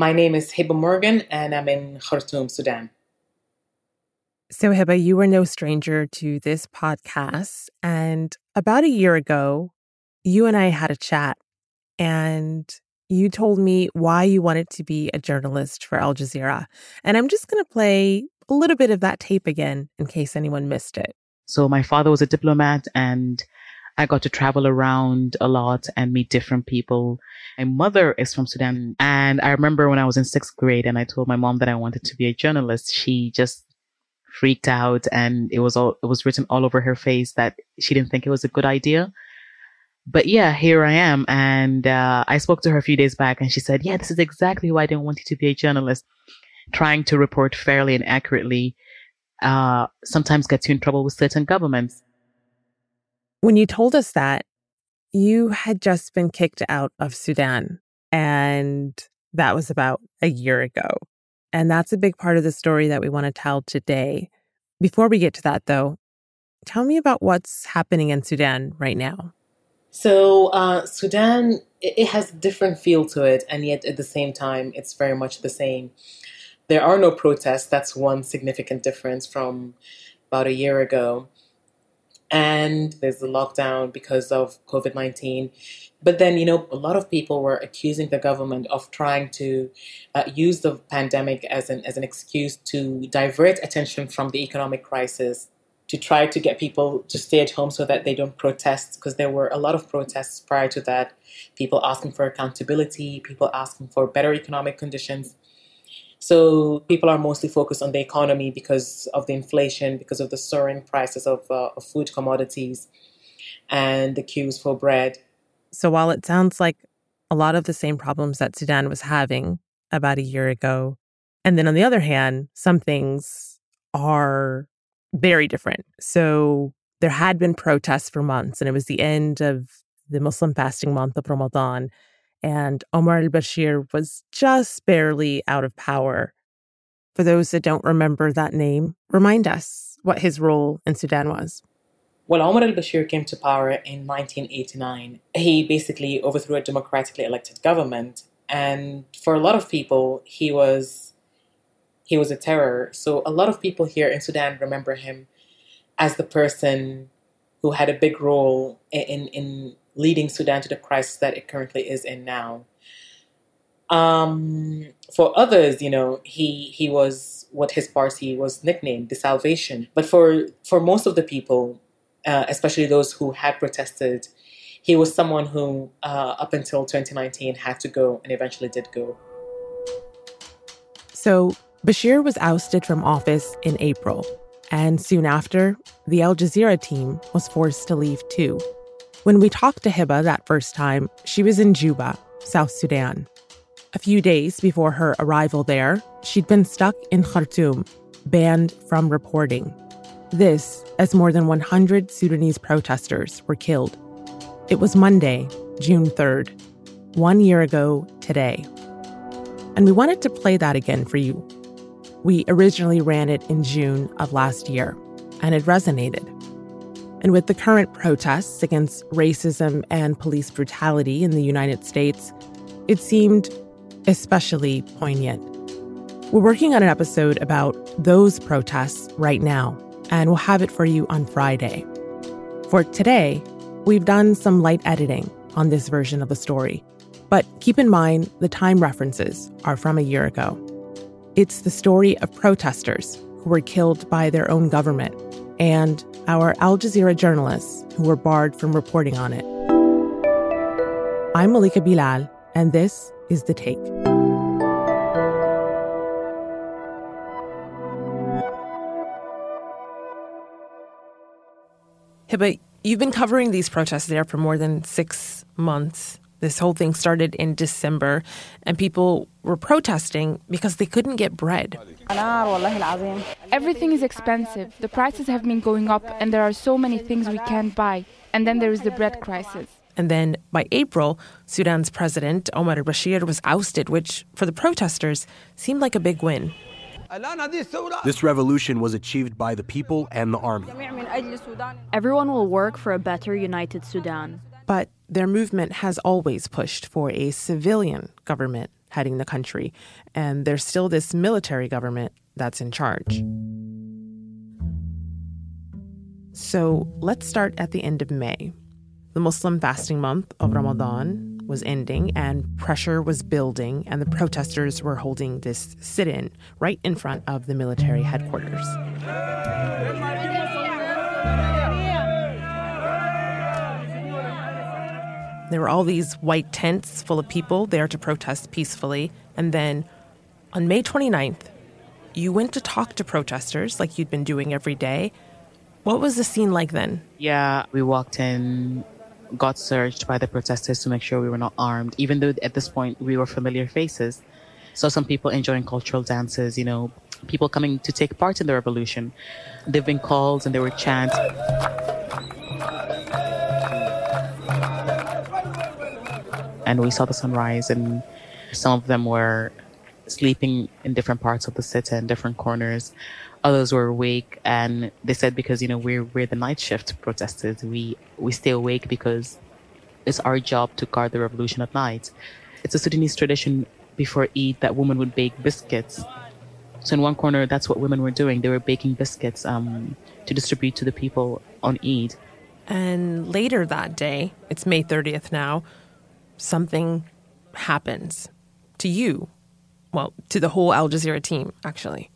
My name is Hiba Morgan, and I'm in Khartoum, Sudan. So, Hiba, you were no stranger to this podcast. And about a year ago, you and I had a chat, and you told me why you wanted to be a journalist for Al Jazeera. And I'm just going to play a little bit of that tape again in case anyone missed it. So, my father was a diplomat, and I got to travel around a lot and meet different people. My mother is from Sudan. And I remember when I was in sixth grade and I told my mom that I wanted to be a journalist, she just freaked out and it was all it was written all over her face that she didn't think it was a good idea but yeah here i am and uh, i spoke to her a few days back and she said yeah this is exactly why i didn't want you to be a journalist trying to report fairly and accurately uh, sometimes gets you in trouble with certain governments when you told us that you had just been kicked out of sudan and that was about a year ago and that's a big part of the story that we want to tell today. Before we get to that, though, tell me about what's happening in Sudan right now. So, uh, Sudan, it has a different feel to it, and yet at the same time, it's very much the same. There are no protests. That's one significant difference from about a year ago. And there's a lockdown because of COVID 19. But then, you know, a lot of people were accusing the government of trying to uh, use the pandemic as an, as an excuse to divert attention from the economic crisis, to try to get people to stay at home so that they don't protest, because there were a lot of protests prior to that. People asking for accountability, people asking for better economic conditions. So people are mostly focused on the economy because of the inflation, because of the soaring prices of, uh, of food commodities, and the queues for bread. So while it sounds like a lot of the same problems that Sudan was having about a year ago, and then on the other hand, some things are very different. So there had been protests for months, and it was the end of the Muslim fasting month of Ramadan. And Omar al Bashir was just barely out of power. For those that don't remember that name, remind us what his role in Sudan was. When Omar al Bashir came to power in 1989, he basically overthrew a democratically elected government. And for a lot of people, he was he was a terror. So a lot of people here in Sudan remember him as the person who had a big role in, in leading Sudan to the crisis that it currently is in now. Um, for others, you know, he he was what his party was nicknamed the Salvation. But for for most of the people, uh, especially those who had protested, he was someone who, uh, up until 2019, had to go and eventually did go. So Bashir was ousted from office in April, and soon after, the Al Jazeera team was forced to leave too. When we talked to Hiba that first time, she was in Juba, South Sudan. A few days before her arrival there, she'd been stuck in Khartoum, banned from reporting. This, as more than 100 Sudanese protesters were killed. It was Monday, June 3rd, one year ago today. And we wanted to play that again for you. We originally ran it in June of last year, and it resonated. And with the current protests against racism and police brutality in the United States, it seemed especially poignant. We're working on an episode about those protests right now and we'll have it for you on Friday. For today, we've done some light editing on this version of the story, but keep in mind the time references are from a year ago. It's the story of protesters who were killed by their own government and our Al Jazeera journalists who were barred from reporting on it. I'm Malika Bilal, and this is The Take. Hiba, you've been covering these protests there for more than six months. This whole thing started in December, and people were protesting because they couldn't get bread. Everything is expensive. The prices have been going up, and there are so many things we can't buy. And then there is the bread crisis. And then by April, Sudan's president, Omar al Bashir, was ousted, which for the protesters seemed like a big win. This revolution was achieved by the people and the army. Everyone will work for a better united Sudan. But their movement has always pushed for a civilian government heading the country, and there's still this military government that's in charge. So let's start at the end of May. The Muslim fasting month of Ramadan was ending, and pressure was building, and the protesters were holding this sit in right in front of the military headquarters. There were all these white tents full of people there to protest peacefully. And then on May 29th, you went to talk to protesters like you'd been doing every day. What was the scene like then? Yeah, we walked in, got searched by the protesters to make sure we were not armed, even though at this point we were familiar faces. Saw some people enjoying cultural dances, you know, people coming to take part in the revolution. There've been calls and there were chants. And we saw the sunrise and some of them were sleeping in different parts of the city in different corners. Others were awake and they said because you know we're we're the night shift protesters we we stay awake because it's our job to guard the revolution at night. It's a sudanese tradition before eid that women would bake biscuits. So in one corner that's what women were doing. They were baking biscuits um, to distribute to the people on eid. And later that day it's may 30th now something happens to you. Well, to the whole Al Jazeera team, actually.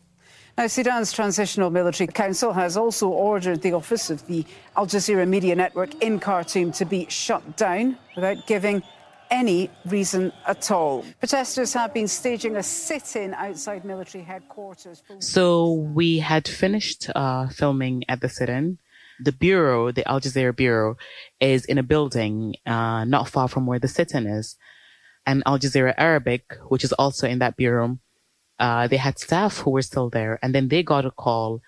Now, Sudan's Transitional Military Council has also ordered the office of the Al Jazeera Media Network in Khartoum to be shut down without giving any reason at all. Protesters have been staging a sit in outside military headquarters. So we had finished uh, filming at the sit in the bureau, the Al Jazeera bureau, is in a building uh, not far from where the sit-in is. And Al Jazeera Arabic, which is also in that bureau, uh, they had staff who were still there, and then they got a call,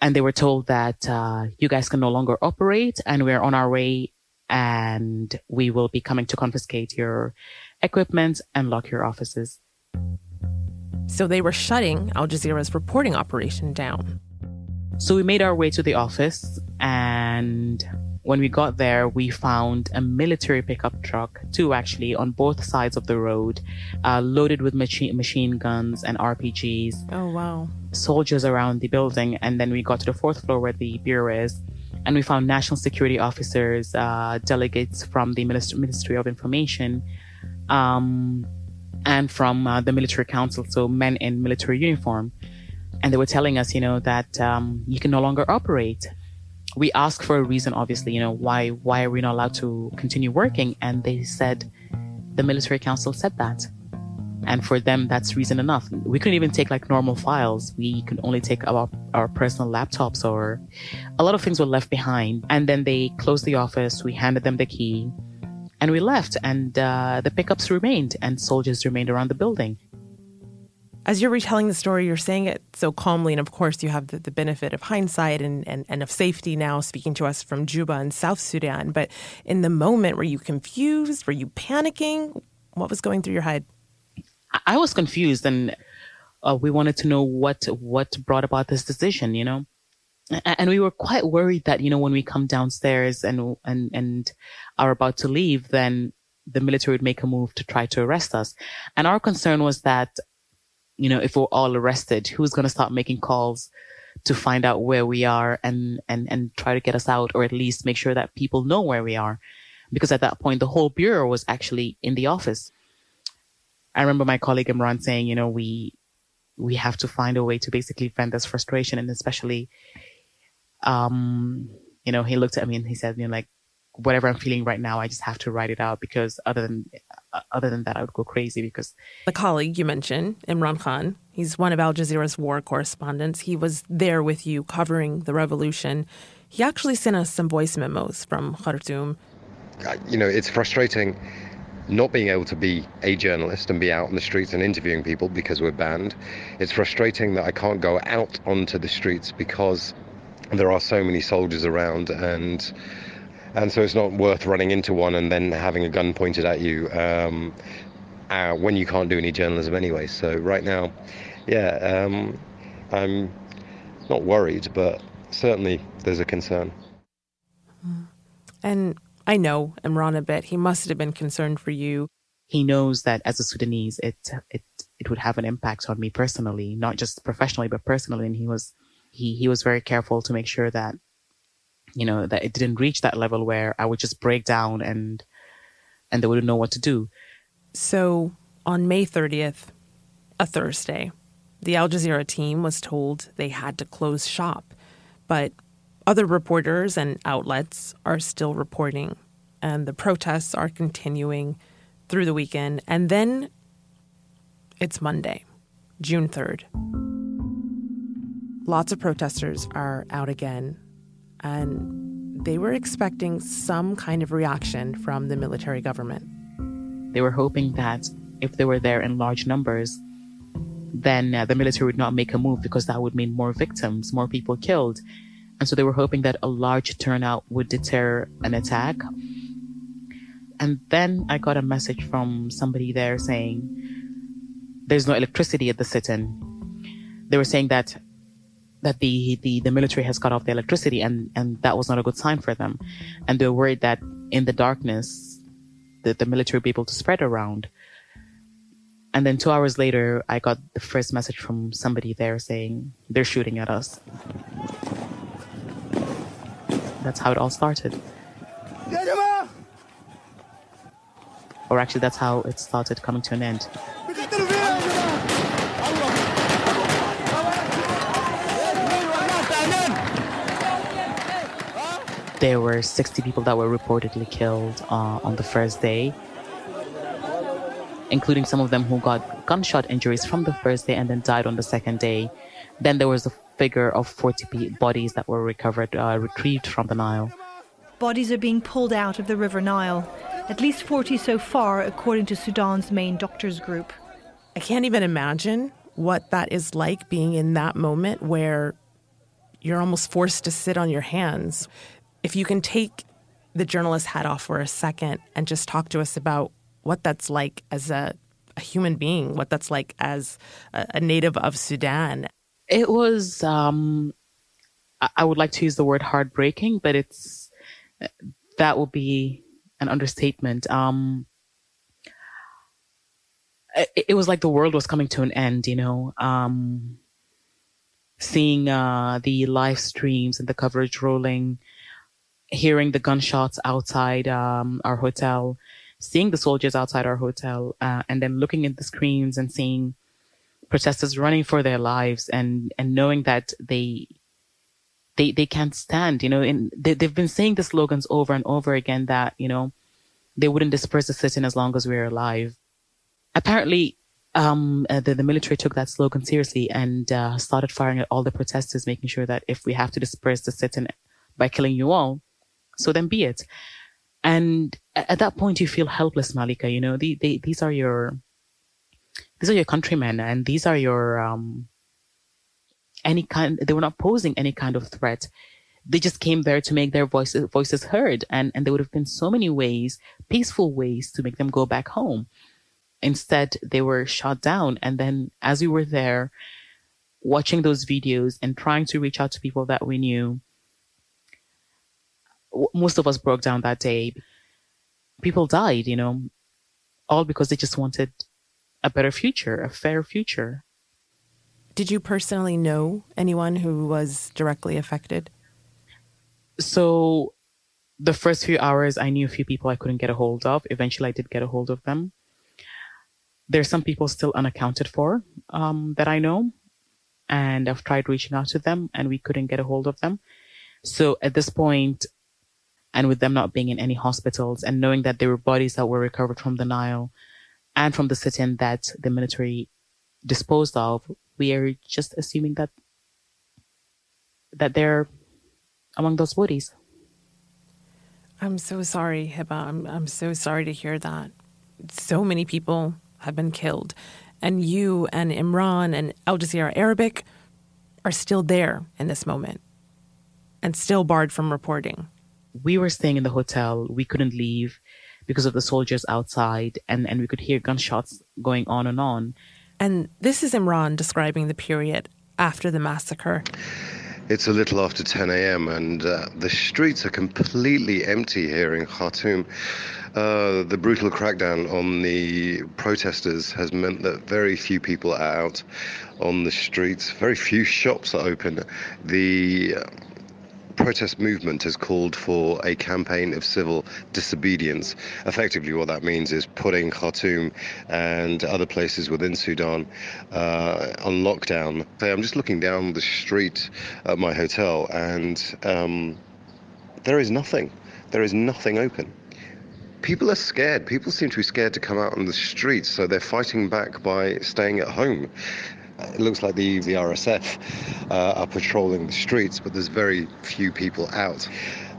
and they were told that uh, you guys can no longer operate, and we're on our way, and we will be coming to confiscate your equipment and lock your offices. So they were shutting Al Jazeera's reporting operation down. So we made our way to the office and when we got there, we found a military pickup truck, two actually, on both sides of the road, uh, loaded with machine machine guns and RPGs. Oh wow! Soldiers around the building, and then we got to the fourth floor where the bureau is, and we found national security officers, uh, delegates from the Ministry of Information, um, and from uh, the military council, so men in military uniform and they were telling us, you know, that um, you can no longer operate. We asked for a reason, obviously, you know, why why are we not allowed to continue working? And they said the military council said that. And for them, that's reason enough. We couldn't even take like normal files. We could only take our, our personal laptops or a lot of things were left behind. And then they closed the office. We handed them the key and we left and uh, the pickups remained and soldiers remained around the building as you're retelling the story, you're saying it so calmly. And of course, you have the, the benefit of hindsight and, and, and of safety now speaking to us from Juba and South Sudan. But in the moment, were you confused? Were you panicking? What was going through your head? I was confused and uh, we wanted to know what what brought about this decision, you know? And we were quite worried that, you know, when we come downstairs and, and, and are about to leave, then the military would make a move to try to arrest us. And our concern was that you know, if we're all arrested, who's going to start making calls to find out where we are and, and, and try to get us out or at least make sure that people know where we are? Because at that point, the whole bureau was actually in the office. I remember my colleague Imran saying, you know, we, we have to find a way to basically vent this frustration and especially, um, you know, he looked at me and he said, you know, like, whatever I'm feeling right now, I just have to write it out because other than Uh, other than that, I would go crazy because the colleague you mentioned, Imran Khan, he's one of Al Jazeera's war correspondents. He was there with you covering the revolution. He actually sent us some voice memos from Khartoum. You know, it's frustrating not being able to be a journalist and be out on the streets and interviewing people because we're banned. It's frustrating that I can't go out onto the streets because there are so many soldiers around and and so it's not worth running into one and then having a gun pointed at you um, uh, when you can't do any journalism anyway. So right now, yeah, um, I'm not worried, but certainly there's a concern. And I know Imran a bit. He must have been concerned for you. he knows that as a Sudanese, it, it, it would have an impact on me personally, not just professionally, but personally. And he was, he, he was very careful to make sure that, you know, that it didn't reach that level where I would just break down and, and they wouldn't know what to do. So on May 30th, a Thursday, the Al Jazeera team was told they had to close shop, but other reporters and outlets are still reporting, and the protests are continuing through the weekend. And then it's Monday, June 3rd. Lots of protesters are out again, and they were expecting some kind of reaction from the military government. They were hoping that if they were there in large numbers, then uh, the military would not make a move because that would mean more victims, more people killed. And so they were hoping that a large turnout would deter an attack. And then I got a message from somebody there saying there's no electricity at the sit-in. They were saying that that the, the, the military has cut off the electricity and, and that was not a good sign for them. And they were worried that in the darkness, that the military would be able to spread around. And then two hours later, I got the first message from somebody there saying they're shooting at us. That's how it all started. Or actually, that's how it started coming to an end. There were 60 people that were reportedly killed uh, on the first day including some of them who got gunshot injuries from the first day and then died on the second day. Then there was a figure of 40 bodies that were recovered, uh, retrieved from the Nile. Bodies are being pulled out of the River Nile. At least 40 so far, according to Sudan's main doctors group. I can't even imagine what that is like being in that moment where you're almost forced to sit on your hands. If you can take the journalist hat off for a second and just talk to us about what that's like as a, a human being, what that's like as a, a native of Sudan. It was, um, I would like to use the word heartbreaking, but it's, that would be an understatement. Um, it, it, was like the world was coming to an end, you know. Um, seeing uh, the live streams and the coverage rolling, hearing the gunshots outside um, our hotel, seeing the soldiers outside our hotel uh, and then looking at the screens and seeing protesters running for their lives and and knowing that they they they can't stand you know and they, they've been saying the slogans over and over again that you know they wouldn't disperse the sit-in as long as we we're alive. Apparently um, uh, the, the military took that slogan seriously and uh, started firing at all the protesters making sure that if we have to disperse the sit-in by killing you all so then be it. And at that point you feel helpless malika you know? The, they, these are your these are your countrymen and these are your um any kind they were not posing any kind of threat. They just came there to make their voices voices heard and and there would have been so many ways peaceful ways to make them go back home. Instead they were shot down and then as we were there watching those videos and trying to reach out to people that we knew most of us broke down that day. People died, you know, all because they just wanted a better future, a fair future. Did you personally know anyone who was directly affected? So, the first few hours, I knew a few people I couldn't get a hold of. Eventually, I did get a hold of them. There's some people still unaccounted for um, that I know, and I've tried reaching out to them, and we couldn't get a hold of them. So, at this point, and with them not being in any hospitals and knowing that there were bodies that were recovered from the Nile and from the sit-in that the military disposed of, we are just assuming that that they're among those bodies. I'm so sorry, Hiba. I'm I'm so sorry to hear that. So many people have been killed, and you and Imran and Al Jazeera Arabic are still there in this moment, and still barred from reporting we were staying in the hotel. We couldn't leave because of the soldiers outside, and, and we could hear gunshots going on and on. And this is Imran describing the period after the massacre. It's a little after 10 a.m. and uh, the streets are completely empty here in Khartoum. Uh, the brutal crackdown on the protesters has meant that very few people are out on the streets. Very few shops are open. The protest movement has called for a campaign of civil disobedience. Effectively, what that means is putting Khartoum and other places within Sudan uh, on lockdown. I'm just looking down the street at my hotel, and um, there is nothing. There is nothing open people are scared. People seem to be scared to come out on the streets, so they're fighting back by staying at home. It looks like the, the RSF uh, are patrolling the streets, but there's very few people out.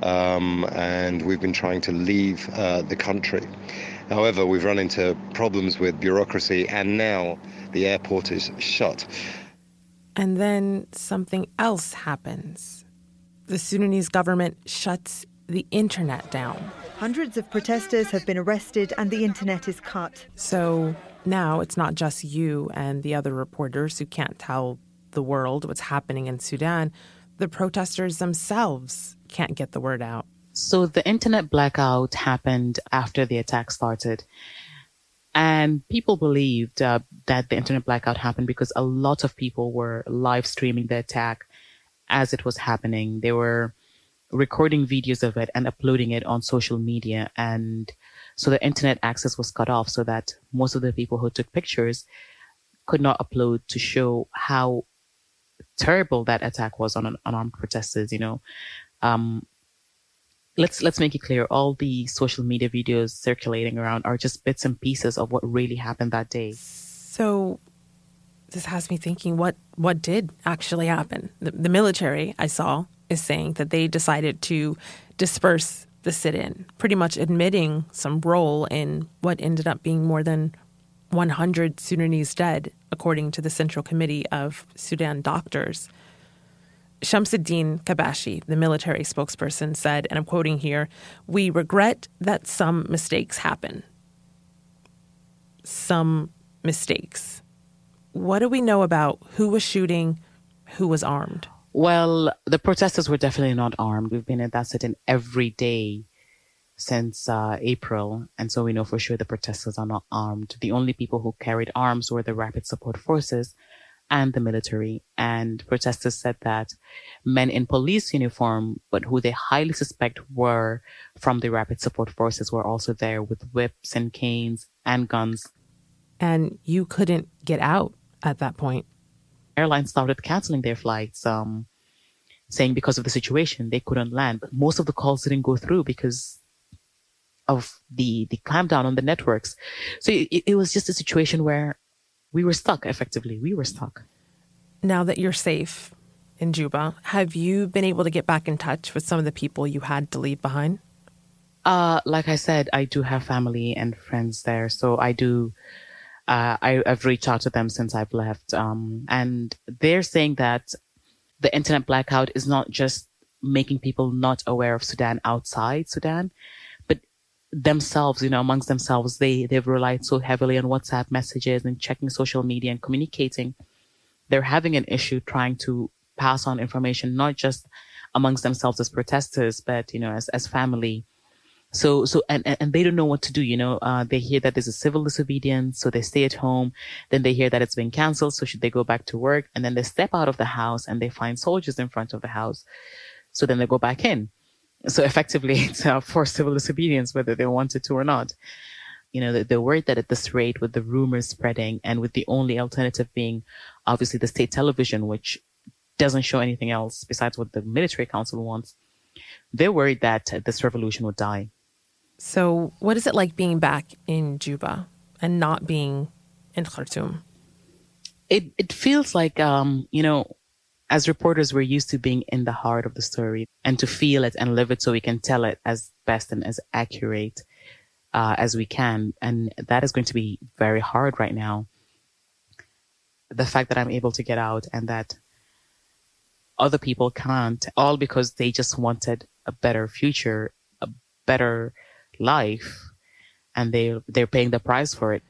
Um, and we've been trying to leave uh, the country. However, we've run into problems with bureaucracy, and now the airport is shut. And then something else happens. The Sudanese government shuts the internet down. Hundreds of protesters have been arrested and the internet is cut. So now it's not just you and the other reporters who can't tell the world what's happening in Sudan. The protesters themselves can't get the word out. So the internet blackout happened after the attack started. And people believed uh, that the internet blackout happened because a lot of people were live streaming the attack as it was happening. They were recording videos of it and uploading it on social media. And so the internet access was cut off so that most of the people who took pictures could not upload to show how terrible that attack was on unarmed protesters, you know. Um, let's let's make it clear. All the social media videos circulating around are just bits and pieces of what really happened that day. So this has me thinking what what did actually happen? The, the military i saw is saying that they decided to disperse the sit in, pretty much admitting some role in what ended up being more than 100 Sudanese dead, according to the Central Committee of Sudan Doctors. Shamsuddin Kabashi, the military spokesperson, said, and I'm quoting here, We regret that some mistakes happen. Some mistakes. What do we know about who was shooting, who was armed? Well, the protesters were definitely not armed. We've been at that sit-in every day since uh, April, and so we know for sure the protesters are not armed. The only people who carried arms were the Rapid Support Forces and the military. And protesters said that men in police uniform, but who they highly suspect were from the Rapid Support Forces, were also there with whips and canes and guns. And you couldn't get out at that point airlines started canceling their flights, um, saying because of the situation they couldn't land. But most of the calls didn't go through because of the the clampdown on the networks. So it, it was just a situation where we were stuck. Effectively, we were stuck. Now that you're safe in Juba, have you been able to get back in touch with some of the people you had to leave behind? Uh, like I said, I do have family and friends there, so I do uh, I, have reached out to them since I've left. Um, and they're saying that the internet blackout is not just making people not aware of Sudan outside Sudan, but themselves, you know, amongst themselves, they, they've relied so heavily on WhatsApp messages and checking social media and communicating. They're having an issue trying to pass on information, not just amongst themselves as protesters, but, you know, as, as family so, so, and, and they don't know what to do, you know, uh, they hear that there's a civil disobedience, so they stay at home. Then they hear that it's been canceled, so should they go back to work? And then they step out of the house and they find soldiers in front of the house. So then they go back in. So effectively, it's uh, forced civil disobedience, whether they wanted to or not. You know, they're worried that at this rate, with the rumors spreading and with the only alternative being obviously the state television, which doesn't show anything else besides what the military council wants, they're worried that this revolution would die. So, what is it like being back in Juba and not being in Khartoum? It it feels like um, you know, as reporters we're used to being in the heart of the story and to feel it and live it so we can tell it as best and as accurate uh, as we can. And that is going to be very hard right now. The fact that I'm able to get out and that other people can't, all because they just wanted a better future, a better life and they they're paying the price for it.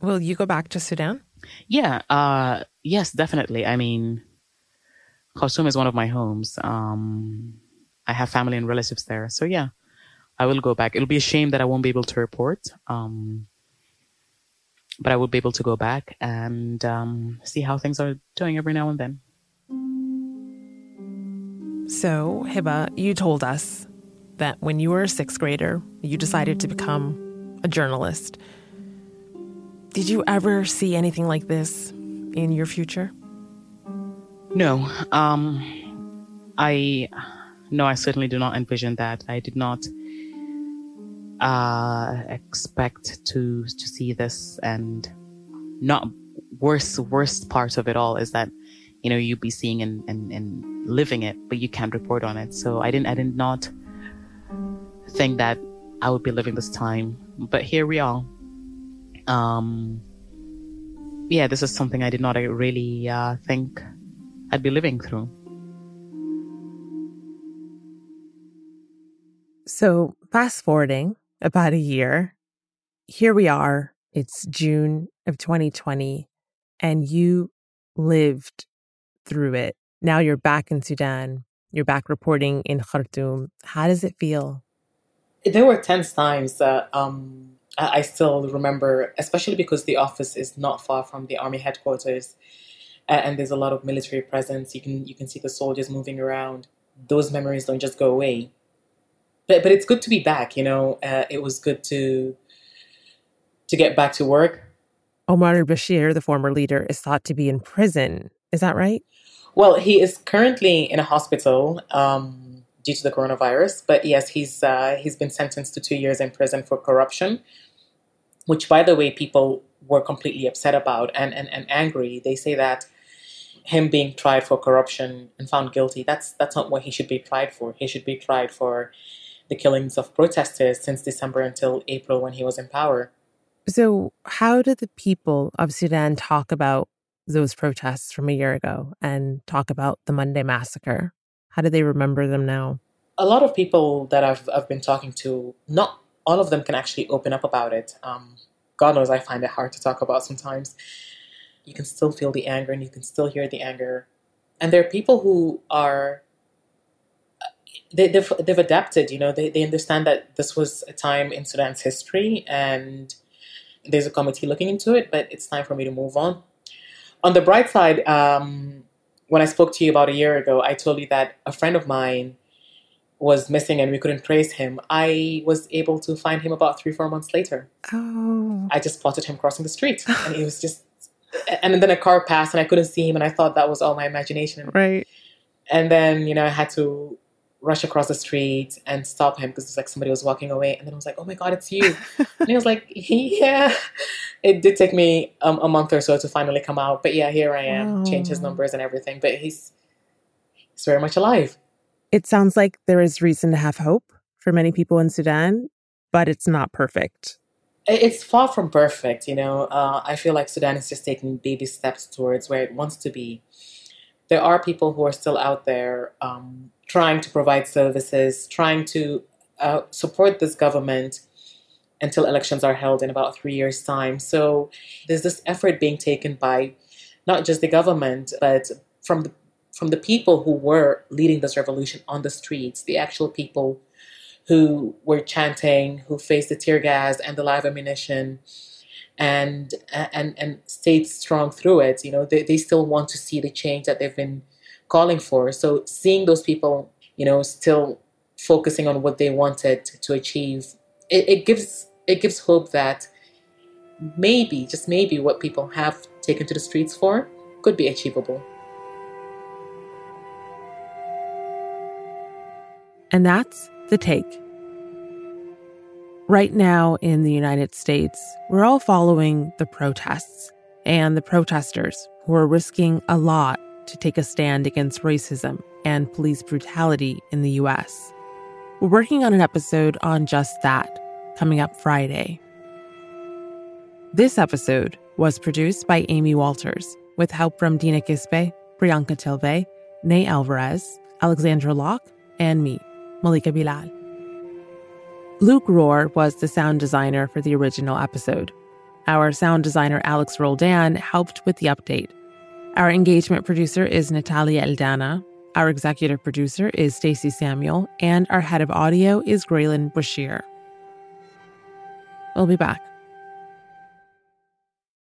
Will you go back to Sudan? Yeah, uh yes, definitely. I mean Khartoum is one of my homes. Um, I have family and relatives there. So yeah, I will go back. It'll be a shame that I won't be able to report. Um, but I will be able to go back and um, see how things are doing every now and then. So, Hiba, you told us that when you were a sixth grader, you decided to become a journalist. Did you ever see anything like this in your future? No. Um, I no, I certainly do not envision that. I did not uh, expect to to see this, and not worst worst part of it all is that you know you'd be seeing and, and, and living it, but you can't report on it. So I didn't I did not think that I would be living this time, but here we are. Um, yeah, this is something I did not really uh, think I'd be living through. So, fast forwarding about a year, here we are. It's June of 2020, and you lived through it. Now you're back in Sudan. You're back reporting in Khartoum. How does it feel? There were tense times that um, I still remember, especially because the office is not far from the army headquarters, and there's a lot of military presence. You can you can see the soldiers moving around. Those memories don't just go away but but it's good to be back. You know, uh, it was good to to get back to work. Omar Bashir, the former leader, is thought to be in prison. Is that right? Well, he is currently in a hospital um, due to the coronavirus. But yes, he's uh, he's been sentenced to two years in prison for corruption, which, by the way, people were completely upset about and, and, and angry. They say that him being tried for corruption and found guilty, that's that's not what he should be tried for. He should be tried for the killings of protesters since December until April when he was in power. So, how do the people of Sudan talk about those protests from a year ago and talk about the Monday massacre? How do they remember them now? A lot of people that I've, I've been talking to, not all of them can actually open up about it. Um, God knows I find it hard to talk about sometimes. You can still feel the anger and you can still hear the anger. And there are people who are they, have they've adapted. You know, they, they understand that this was a time in Sudan's history, and there's a committee looking into it. But it's time for me to move on. On the bright side, um, when I spoke to you about a year ago, I told you that a friend of mine was missing and we couldn't trace him. I was able to find him about three, four months later. Oh. I just spotted him crossing the street, and he was just. And then a car passed, and I couldn't see him, and I thought that was all my imagination. Right. And then, you know, I had to rush across the street and stop him because it's like somebody was walking away. And then I was like, oh my God, it's you. and he was like, yeah. It did take me um, a month or so to finally come out. But yeah, here I am, oh. change his numbers and everything. But he's, he's very much alive. It sounds like there is reason to have hope for many people in Sudan, but it's not perfect. It's far from perfect, you know. Uh, I feel like Sudan is just taking baby steps towards where it wants to be. There are people who are still out there um, trying to provide services, trying to uh, support this government until elections are held in about three years' time. So there's this effort being taken by not just the government, but from the from the people who were leading this revolution on the streets, the actual people who were chanting, who faced the tear gas and the live ammunition, and and and stayed strong through it. You know, they, they still want to see the change that they've been calling for. So seeing those people, you know, still focusing on what they wanted to achieve, it, it gives it gives hope that maybe, just maybe, what people have taken to the streets for could be achievable. And that's the take. Right now in the United States, we're all following the protests and the protesters who are risking a lot to take a stand against racism and police brutality in the US. We're working on an episode on just that coming up Friday. This episode was produced by Amy Walters with help from Dina Kesbeh, Priyanka Tilve, Ney Alvarez, Alexandra Locke, and me, Malika Bilal. Luke Rohr was the sound designer for the original episode. Our sound designer Alex Roldan helped with the update Our engagement producer is Natalia Eldana. Our executive producer is Stacey Samuel, and our head of audio is Graelyn Brashear. We'll be back.